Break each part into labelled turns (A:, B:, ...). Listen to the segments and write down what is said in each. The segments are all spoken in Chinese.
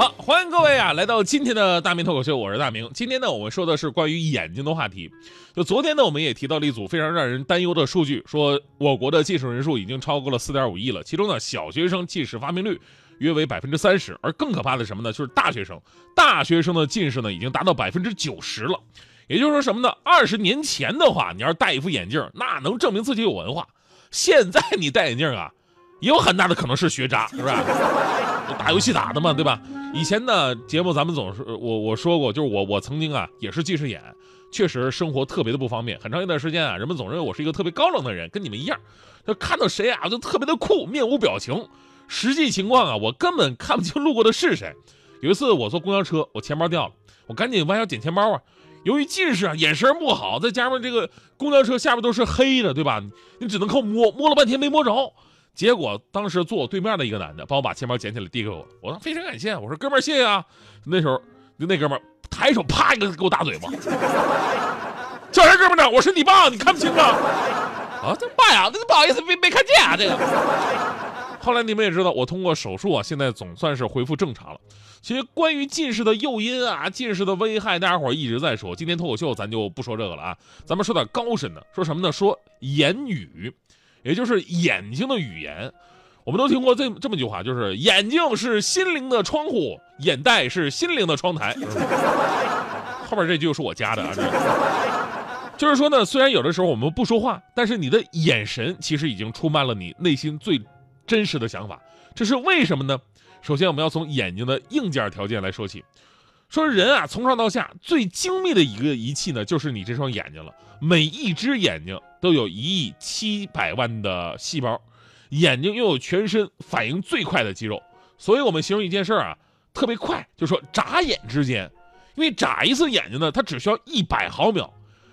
A: 好，欢迎各位啊，来到今天的大明脱口秀，我是大明。今天呢，我们说的是关于眼睛的话题。就昨天呢，我们也提到了一组非常让人担忧的数据，说我国的近视人数已经超过了四点五亿了，其中呢，小学生近视发病率约为百分之三十，而更可怕的什么呢？就是大学生，大学生的近视呢已经达到百分之九十了。也就是说什么呢？二十年前的话，你要是戴一副眼镜，那能证明自己有文化。现在你戴眼镜啊，也有很大的可能是学渣，是不是？打游戏打的嘛，对吧？以前呢，节目咱们总是我我说过，就是我我曾经啊也是近视眼，确实生活特别的不方便。很长一段时间啊，人们总认为我是一个特别高冷的人，跟你们一样，就看到谁啊就特别的酷，面无表情。实际情况啊，我根本看不清路过的是谁。有一次我坐公交车，我钱包掉了，我赶紧弯腰捡钱包啊。由于近视啊，眼神不好，再加上这个公交车下面都是黑的，对吧？你只能靠摸，摸了半天没摸着。结果当时坐我对面的一个男的帮我把钱包捡起来递给我，我说非常感谢，我说哥们儿谢谢啊。那时候就那哥们儿抬手啪一个给我大嘴巴，叫啥哥们儿呢？我是你爸，你看不清啊？啊，这爸呀，那不好意思没没看见啊这个。后来你们也知道，我通过手术啊，现在总算是恢复正常了。其实关于近视的诱因啊，近视的危害，大家伙一直在说。今天脱口秀咱就不说这个了啊，咱们说点高深的，说什么呢？说言语。也就是眼睛的语言，我们都听过这这么句话，就是眼睛是心灵的窗户，眼袋是心灵的窗台。后面这句是我加的啊，就是说呢，虽然有的时候我们不说话，但是你的眼神其实已经出卖了你内心最真实的想法。这是为什么呢？首先，我们要从眼睛的硬件条件来说起。说人啊，从上到下最精密的一个仪器呢，就是你这双眼睛了。每一只眼睛都有一亿七百万的细胞，眼睛拥有全身反应最快的肌肉。所以我们形容一件事儿啊，特别快，就说眨眼之间，因为眨一次眼睛呢，它只需要一百毫秒。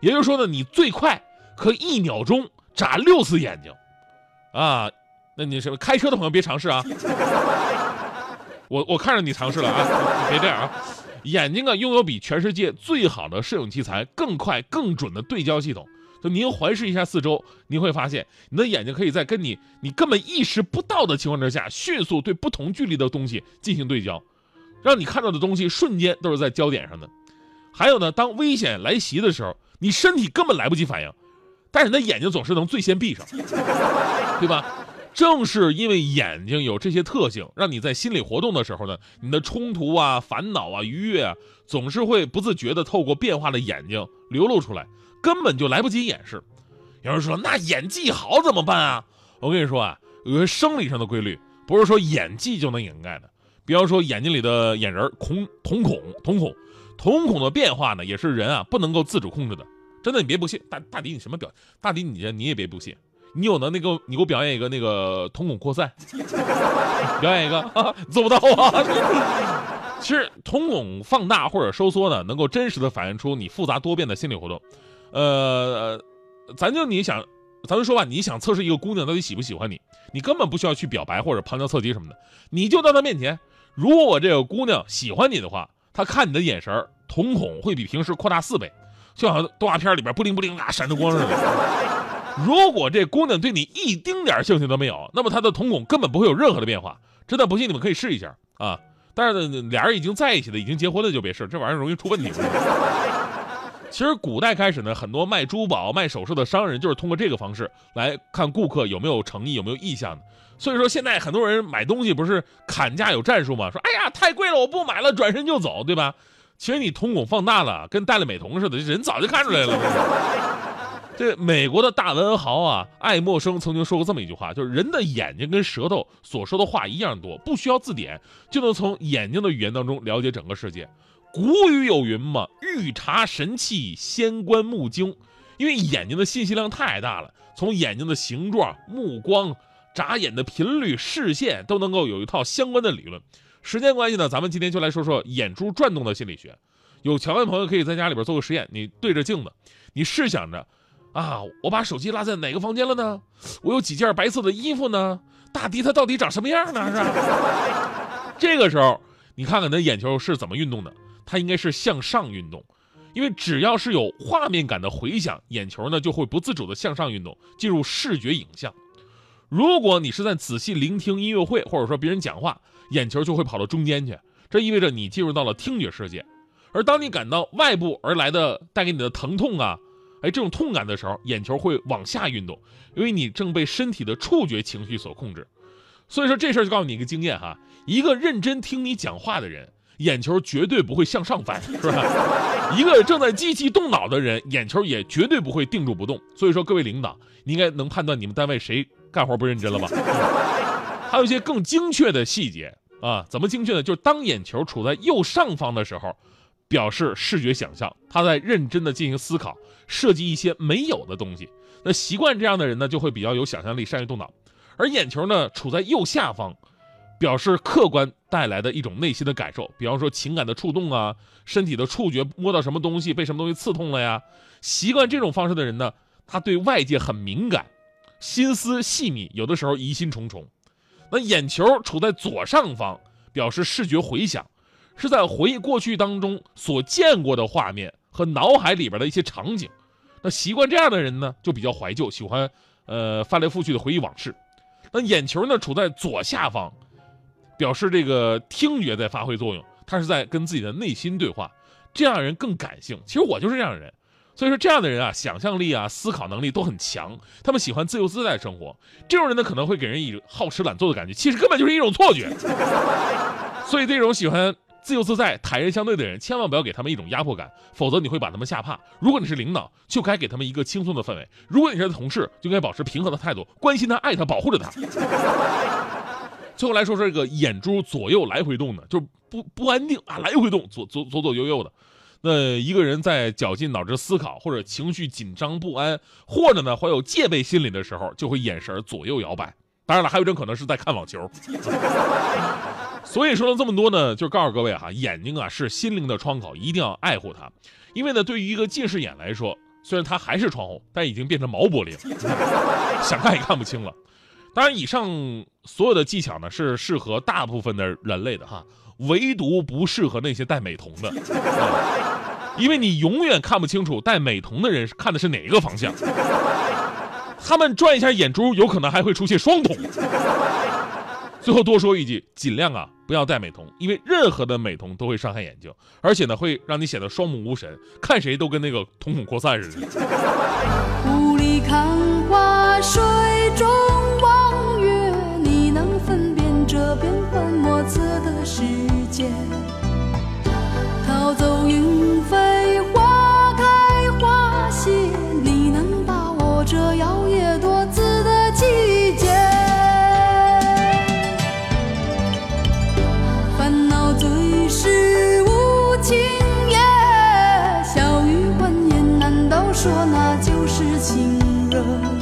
A: 也就是说呢，你最快可一秒钟眨六次眼睛，啊，那你什么开车的朋友别尝试啊，我我看着你尝试了啊，别这样啊。眼睛啊，拥有比全世界最好的摄影器材、更快、更准的对焦系统。就您环视一下四周，您会发现，你的眼睛可以在跟你你根本意识不到的情况之下，迅速对不同距离的东西进行对焦，让你看到的东西瞬间都是在焦点上的。还有呢，当危险来袭的时候，你身体根本来不及反应，但是你的眼睛总是能最先闭上，对吧？正是因为眼睛有这些特性，让你在心理活动的时候呢，你的冲突啊、烦恼啊、愉悦啊，总是会不自觉地透过变化的眼睛流露出来，根本就来不及掩饰。有人说，那演技好怎么办啊？我跟你说啊，有些生理上的规律，不是说演技就能掩盖的。比方说眼睛里的眼仁孔、瞳孔、瞳孔、瞳孔的变化呢，也是人啊不能够自主控制的。真的，你别不信，大大迪你什么表？大迪你你也别不信。你有能耐给我，你给我表演一个那个瞳孔扩散，表演一个啊，做不到啊。其实瞳孔放大或者收缩呢，能够真实的反映出你复杂多变的心理活动。呃，咱就你想，咱就说吧，你想测试一个姑娘到底喜不喜欢你，你根本不需要去表白或者旁敲侧击什么的，你就到她面前，如果我这个姑娘喜欢你的话，她看你的眼神瞳孔会比平时扩大四倍，就好像动画片里边布灵布灵啊闪着光似的。如果这姑娘对你一丁点兴趣都没有，那么她的瞳孔根本不会有任何的变化。真的不信，你们可以试一下啊！但是俩人已经在一起的、已经结婚的就别试，这玩意儿容易出问题。其实古代开始呢，很多卖珠宝、卖首饰的商人就是通过这个方式来看顾客有没有诚意、有没有意向的。所以说现在很多人买东西不是砍价有战术吗？说哎呀太贵了，我不买了，转身就走，对吧？其实你瞳孔放大了，跟戴了美瞳似的，人早就看出来了。这美国的大文豪啊，爱默生曾经说过这么一句话，就是人的眼睛跟舌头所说的话一样多，不需要字典就能从眼睛的语言当中了解整个世界。古语有云嘛，“欲察神器，先观目睛”，因为眼睛的信息量太大了，从眼睛的形状、目光、眨眼的频率、视线都能够有一套相关的理论。时间关系呢，咱们今天就来说说眼珠转动的心理学。有条件朋友可以在家里边做个实验，你对着镜子，你试想着，啊，我把手机落在哪个房间了呢？我有几件白色的衣服呢？大迪他到底长什么样呢？是吧？这个时候，你看看你的眼球是怎么运动的？它应该是向上运动，因为只要是有画面感的回响，眼球呢就会不自主的向上运动，进入视觉影像。如果你是在仔细聆听音乐会，或者说别人讲话，眼球就会跑到中间去，这意味着你进入到了听觉世界。而当你感到外部而来的带给你的疼痛啊，哎，这种痛感的时候，眼球会往下运动，因为你正被身体的触觉情绪所控制。所以说这事儿就告诉你一个经验哈，一个认真听你讲话的人，眼球绝对不会向上翻，是吧？一个正在积极动脑的人，眼球也绝对不会定住不动。所以说各位领导，你应该能判断你们单位谁干活不认真了吧？还有一些更精确的细节啊，怎么精确呢？就是当眼球处在右上方的时候。表示视觉想象，他在认真的进行思考，设计一些没有的东西。那习惯这样的人呢，就会比较有想象力，善于动脑。而眼球呢，处在右下方，表示客观带来的一种内心的感受，比方说情感的触动啊，身体的触觉摸到什么东西，被什么东西刺痛了呀。习惯这种方式的人呢，他对外界很敏感，心思细密，有的时候疑心重重。那眼球处在左上方，表示视觉回想。是在回忆过去当中所见过的画面和脑海里边的一些场景，那习惯这样的人呢，就比较怀旧，喜欢呃翻来覆去的回忆往事。那眼球呢处在左下方，表示这个听觉在发挥作用，他是在跟自己的内心对话。这样的人更感性，其实我就是这样的人。所以说这样的人啊，想象力啊，思考能力都很强，他们喜欢自由自在生活。这种人呢，可能会给人以好吃懒做的感觉，其实根本就是一种错觉。所以这种喜欢。自由自在、坦然相对的人，千万不要给他们一种压迫感，否则你会把他们吓怕。如果你是领导，就该给他们一个轻松的氛围；如果你是同事，就应该保持平和的态度，关心他、爱他、保护着他。最后来说说这个眼珠左右来回动的，就是不不安定啊，来回动，左左左左右右的。那一个人在绞尽脑汁思考，或者情绪紧张不安，或者呢怀有戒备心理的时候，就会眼神左右摇摆。当然了，还有一种可能是在看网球。所以说了这么多呢，就告诉各位哈，眼睛啊是心灵的窗口，一定要爱护它。因为呢，对于一个近视眼来说，虽然它还是窗户，但已经变成毛玻璃了，想看也看不清了。当然，以上所有的技巧呢，是适合大部分的人类的哈，唯独不适合那些戴美瞳的，因为你永远看不清楚戴美瞳的人看的是哪一个方向，他们转一下眼珠，有可能还会出现双瞳。最后多说一句，尽量啊不要戴美瞳，因为任何的美瞳都会伤害眼睛，而且呢会让你显得双目无神，看谁都跟那个瞳孔扩散似的。
B: 雾里看花，水中望月，你能分辨这变幻莫测的世界？逃走云飞，心热，